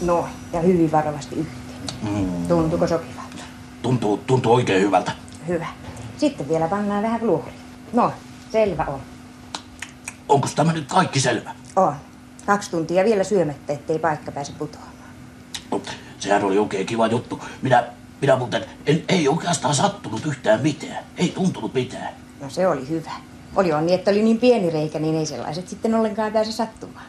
No, ja hyvin varovasti yhteen. Mm. Tuntuuko sopivalta? Tuntuu, tuntuu oikein hyvältä. Hyvä. Sitten vielä pannaan vähän fluoria. No, selvä on. Onko tämä nyt kaikki selvä? On. Kaksi tuntia vielä syömättä, ettei paikka pääse putoamaan. No, sehän oli oikein kiva juttu. Minä, minä muuten en, ei oikeastaan sattunut yhtään mitään. Ei tuntunut mitään. No se oli hyvä. Oli onni, että oli niin pieni reikä, niin ei sellaiset sitten ollenkaan pääse sattumaan.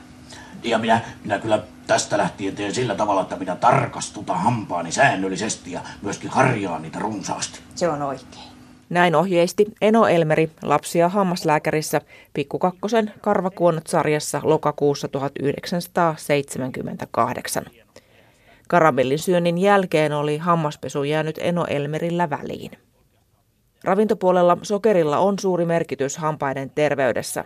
Ja minä, minä kyllä tästä lähtien teen sillä tavalla, että minä tarkastutan hampaani säännöllisesti ja myöskin harjaan niitä runsaasti. Se on oikein. Näin ohjeisti Eno Elmeri lapsi- ja hammaslääkärissä Pikkukakkosen Karvakuonnot-sarjassa lokakuussa 1978. Karamellin syönnin jälkeen oli hammaspesu jäänyt Eno Elmerillä väliin. Ravintopuolella sokerilla on suuri merkitys hampaiden terveydessä.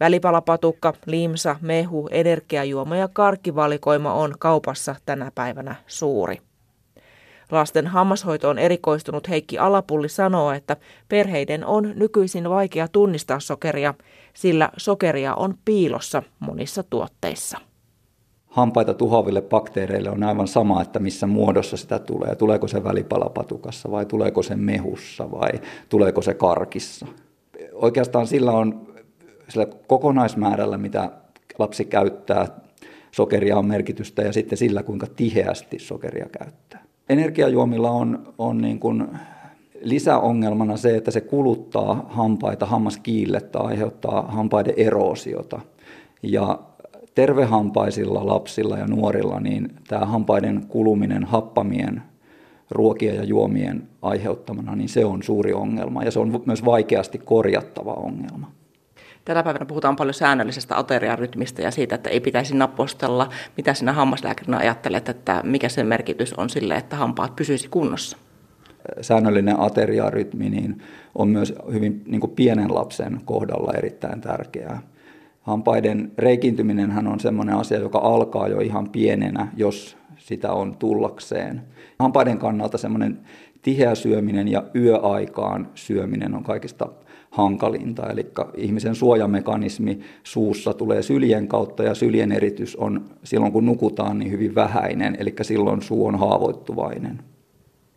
Välipalapatukka, limsa, mehu, energiajuoma ja karkkivalikoima on kaupassa tänä päivänä suuri. Lasten hammashoitoon erikoistunut Heikki Alapulli sanoo, että perheiden on nykyisin vaikea tunnistaa sokeria, sillä sokeria on piilossa monissa tuotteissa. Hampaita tuhoaville bakteereille on aivan sama, että missä muodossa sitä tulee. Tuleeko se välipalapatukassa vai tuleeko se mehussa vai tuleeko se karkissa. Oikeastaan sillä on sillä kokonaismäärällä, mitä lapsi käyttää, sokeria on merkitystä ja sitten sillä, kuinka tiheästi sokeria käyttää. Energiajuomilla on, on niin kuin lisäongelmana se, että se kuluttaa hampaita, hammaskiillettä, aiheuttaa hampaiden eroosiota. Ja tervehampaisilla lapsilla ja nuorilla niin tämä hampaiden kuluminen happamien ruokien ja juomien aiheuttamana, niin se on suuri ongelma ja se on myös vaikeasti korjattava ongelma. Tänä päivänä puhutaan paljon säännöllisestä ateriarytmistä ja siitä, että ei pitäisi napostella. Mitä sinä hammaslääkärinä ajattelet, että mikä sen merkitys on sille, että hampaat pysyisi kunnossa? Säännöllinen ateriarytmi niin on myös hyvin niin kuin pienen lapsen kohdalla erittäin tärkeää. Hampaiden reikiintyminen on sellainen asia, joka alkaa jo ihan pienenä, jos sitä on tullakseen. Hampaiden kannalta semmoinen tiheä syöminen ja yöaikaan syöminen on kaikista hankalinta. Eli ihmisen suojamekanismi suussa tulee syljen kautta ja syljen eritys on silloin kun nukutaan niin hyvin vähäinen, eli silloin suu on haavoittuvainen.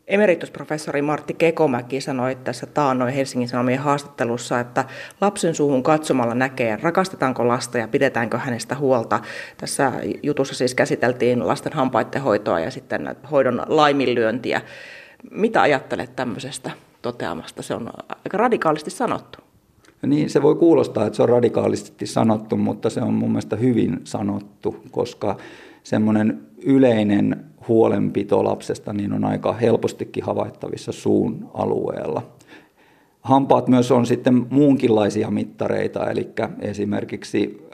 Emeritusprofessori Martti Kekomäki sanoi tässä taannoin Helsingin Sanomien haastattelussa, että lapsen suuhun katsomalla näkee, rakastetaanko lasta ja pidetäänkö hänestä huolta. Tässä jutussa siis käsiteltiin lasten hampaiden hoitoa ja sitten hoidon laiminlyöntiä. Mitä ajattelet tämmöisestä toteamasta? Se on aika radikaalisti sanottu. Niin, se voi kuulostaa, että se on radikaalisti sanottu, mutta se on mun mielestä hyvin sanottu, koska semmoinen yleinen huolenpito lapsesta niin on aika helpostikin havaittavissa suun alueella. Hampaat myös on sitten muunkinlaisia mittareita, eli esimerkiksi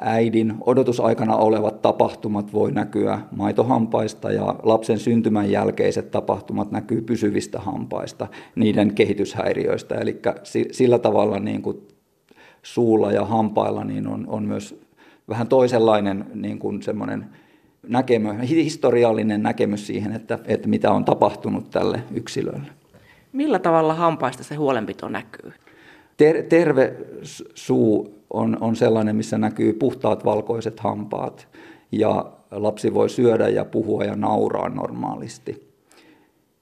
äidin odotusaikana olevat tapahtumat voi näkyä maitohampaista ja lapsen syntymän jälkeiset tapahtumat näkyy pysyvistä hampaista, niiden kehityshäiriöistä. Eli sillä tavalla niin kuin suulla ja hampailla niin on, on myös vähän toisenlainen niin kuin semmoinen näkemys, historiallinen näkemys siihen, että, että mitä on tapahtunut tälle yksilölle. Millä tavalla hampaista se huolenpito näkyy? Ter- terve suu on, on sellainen, missä näkyy puhtaat valkoiset hampaat ja lapsi voi syödä ja puhua ja nauraa normaalisti.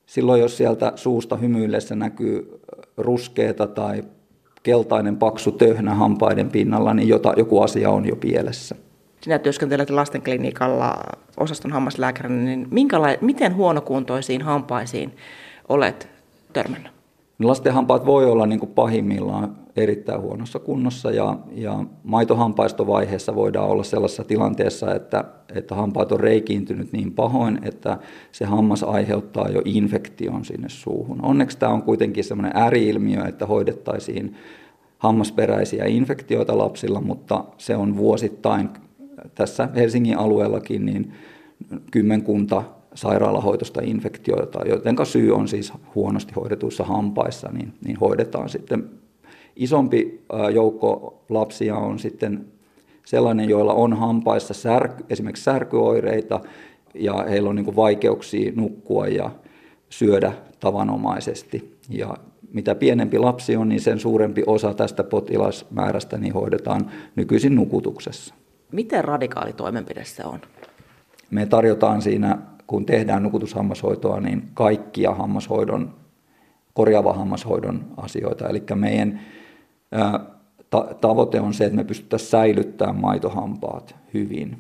Silloin, jos sieltä suusta hymyillessä näkyy ruskeata tai keltainen paksu töhnä hampaiden pinnalla, niin jota, joku asia on jo pielessä. Sinä työskentelet lastenklinikalla osaston hammaslääkärinä, niin miten huonokuntoisiin hampaisiin olet törmännyt? Lasten hampaat voi olla niin kuin pahimmillaan erittäin huonossa kunnossa ja, ja maitohampaistovaiheessa voidaan olla sellaisessa tilanteessa, että, että hampaat on reikiintynyt niin pahoin, että se hammas aiheuttaa jo infektion sinne suuhun. Onneksi tämä on kuitenkin sellainen ääriilmiö, että hoidettaisiin hammasperäisiä infektioita lapsilla, mutta se on vuosittain tässä Helsingin alueellakin niin kymmenkunta sairaalahoitosta infektioita, joten syy on siis huonosti hoidetuissa hampaissa, niin, niin hoidetaan sitten. Isompi joukko lapsia on sitten sellainen, joilla on hampaissa särky, esimerkiksi särkyoireita ja heillä on niin vaikeuksia nukkua ja syödä tavanomaisesti. Ja mitä pienempi lapsi on, niin sen suurempi osa tästä potilasmäärästä niin hoidetaan nykyisin nukutuksessa. Miten radikaali toimenpide se on? me tarjotaan siinä, kun tehdään nukutushammashoitoa, niin kaikkia hammashoidon, korjaava hammashoidon asioita. Eli meidän tavoite on se, että me pystyttäisiin säilyttämään maitohampaat hyvin.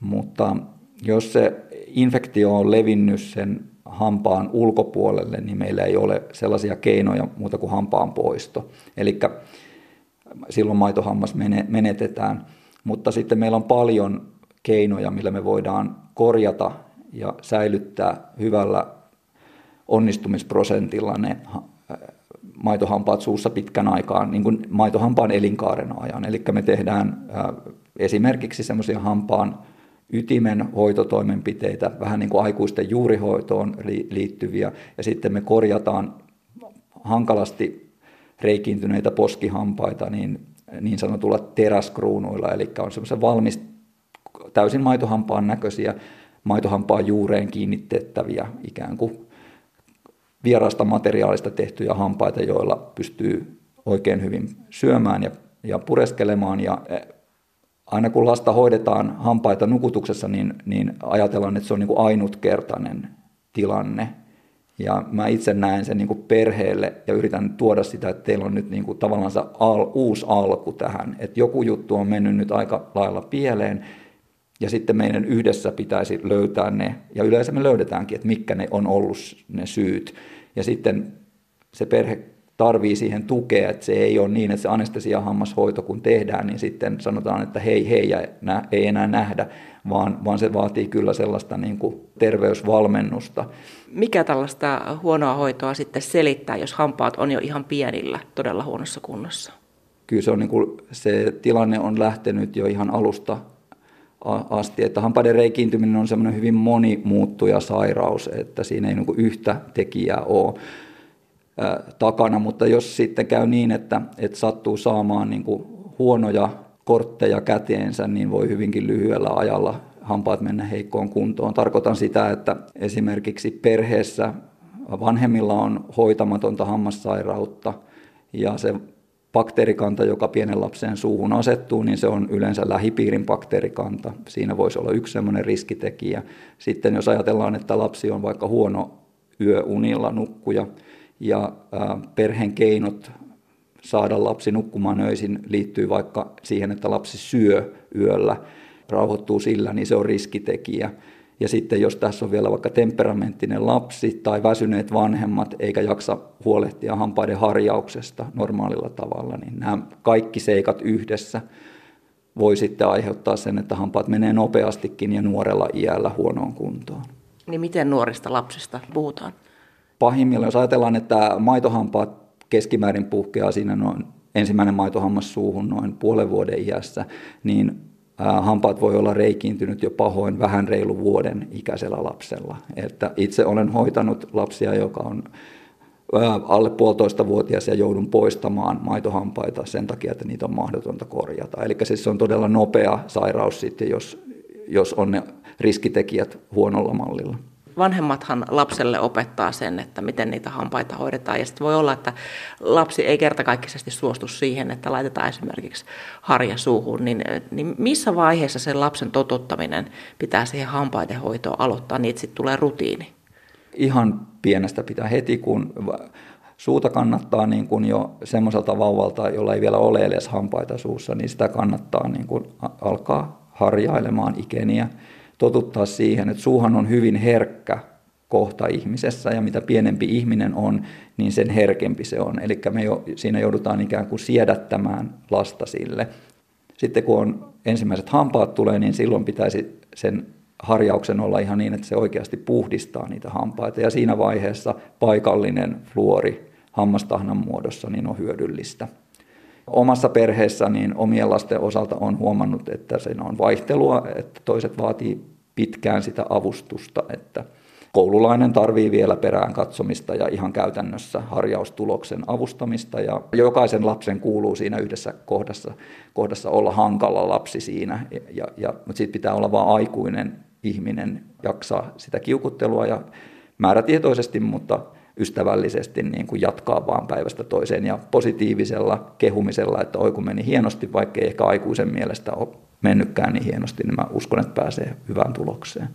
Mutta jos se infektio on levinnyt sen hampaan ulkopuolelle, niin meillä ei ole sellaisia keinoja muuta kuin hampaan poisto. Eli silloin maitohammas menetetään. Mutta sitten meillä on paljon keinoja, millä me voidaan korjata ja säilyttää hyvällä onnistumisprosentilla ne maitohampaat suussa pitkän aikaa, niin kuin maitohampaan elinkaaren ajan. Eli me tehdään esimerkiksi semmoisia hampaan ytimen hoitotoimenpiteitä, vähän niin kuin aikuisten juurihoitoon liittyviä, ja sitten me korjataan hankalasti reikiintyneitä poskihampaita niin, niin sanotulla teräskruunuilla, eli on semmoisen valmis, täysin maitohampaan näköisiä, maitohampaan juureen kiinnitettäviä ikään kuin vieraasta materiaalista tehtyjä hampaita, joilla pystyy oikein hyvin syömään ja, ja pureskelemaan. Ja e, aina kun lasta hoidetaan hampaita nukutuksessa, niin, niin ajatellaan, että se on niin kuin ainutkertainen tilanne. Ja mä itse näen sen niin kuin perheelle ja yritän tuoda sitä, että teillä on nyt niin kuin tavallaan al, uusi alku tähän. Että joku juttu on mennyt nyt aika lailla pieleen ja sitten meidän yhdessä pitäisi löytää ne, ja yleensä me löydetäänkin, että mitkä ne on ollut ne syyt. Ja sitten se perhe tarvii siihen tukea, että se ei ole niin, että se anestesiahammashoito kun tehdään, niin sitten sanotaan, että hei hei ja nä, ei enää nähdä, vaan, vaan se vaatii kyllä sellaista niin kuin terveysvalmennusta. Mikä tällaista huonoa hoitoa sitten selittää, jos hampaat on jo ihan pienillä, todella huonossa kunnossa? Kyllä se, on niin kuin, se tilanne on lähtenyt jo ihan alusta asti, että hampaiden reikiintyminen on semmoinen hyvin monimuuttuja sairaus, että siinä ei niin yhtä tekijää ole takana, mutta jos sitten käy niin, että, että sattuu saamaan niin huonoja kortteja käteensä, niin voi hyvinkin lyhyellä ajalla hampaat mennä heikkoon kuntoon. Tarkoitan sitä, että esimerkiksi perheessä vanhemmilla on hoitamatonta hammassairautta ja se bakteerikanta, joka pienen lapsen suuhun asettuu, niin se on yleensä lähipiirin bakteerikanta. Siinä voisi olla yksi sellainen riskitekijä. Sitten jos ajatellaan, että lapsi on vaikka huono yöunilla nukkuja ja perheen keinot saada lapsi nukkumaan öisin liittyy vaikka siihen, että lapsi syö yöllä, rauhoittuu sillä, niin se on riskitekijä. Ja sitten jos tässä on vielä vaikka temperamenttinen lapsi tai väsyneet vanhemmat eikä jaksa huolehtia hampaiden harjauksesta normaalilla tavalla, niin nämä kaikki seikat yhdessä voi sitten aiheuttaa sen, että hampaat menee nopeastikin ja nuorella iällä huonoon kuntoon. Niin miten nuorista lapsista puhutaan? Pahimmillaan, jos ajatellaan, että maitohampaat keskimäärin puhkeaa siinä noin ensimmäinen maitohammas suuhun noin puolen vuoden iässä, niin hampaat voi olla reikiintynyt jo pahoin vähän reilu vuoden ikäisellä lapsella. Että itse olen hoitanut lapsia, joka on alle puolitoista vuotias ja joudun poistamaan maitohampaita sen takia, että niitä on mahdotonta korjata. Eli siis se on todella nopea sairaus sitten, jos, jos on ne riskitekijät huonolla mallilla vanhemmathan lapselle opettaa sen, että miten niitä hampaita hoidetaan. Ja sitten voi olla, että lapsi ei kertakaikkisesti suostu siihen, että laitetaan esimerkiksi harja suuhun. Niin, niin missä vaiheessa sen lapsen totuttaminen pitää siihen hampaiden hoitoon aloittaa, niin sitten tulee rutiini? Ihan pienestä pitää heti, kun suuta kannattaa niin kuin jo semmoiselta vauvalta, jolla ei vielä ole edes hampaita suussa, niin sitä kannattaa niin kuin alkaa harjailemaan ikeniä totuttaa siihen, että suuhan on hyvin herkkä kohta ihmisessä ja mitä pienempi ihminen on, niin sen herkempi se on. Eli me jo, siinä joudutaan ikään kuin siedättämään lasta sille. Sitten kun on ensimmäiset hampaat tulee, niin silloin pitäisi sen harjauksen olla ihan niin, että se oikeasti puhdistaa niitä hampaita. Ja siinä vaiheessa paikallinen fluori hammastahnan muodossa niin on hyödyllistä. Omassa perheessä niin omien lasten osalta on huomannut, että siinä on vaihtelua, että toiset vaatii pitkään sitä avustusta, että koululainen tarvii vielä perään katsomista ja ihan käytännössä harjaustuloksen avustamista. Ja jokaisen lapsen kuuluu siinä yhdessä kohdassa, kohdassa olla hankala lapsi siinä, ja, ja, mutta siitä pitää olla vain aikuinen ihminen jaksaa sitä kiukuttelua ja määrätietoisesti, mutta ystävällisesti niin kuin jatkaa vaan päivästä toiseen ja positiivisella kehumisella, että oi kun meni hienosti, vaikka ei ehkä aikuisen mielestä ole mennytkään niin hienosti, niin mä uskon, että pääsee hyvään tulokseen.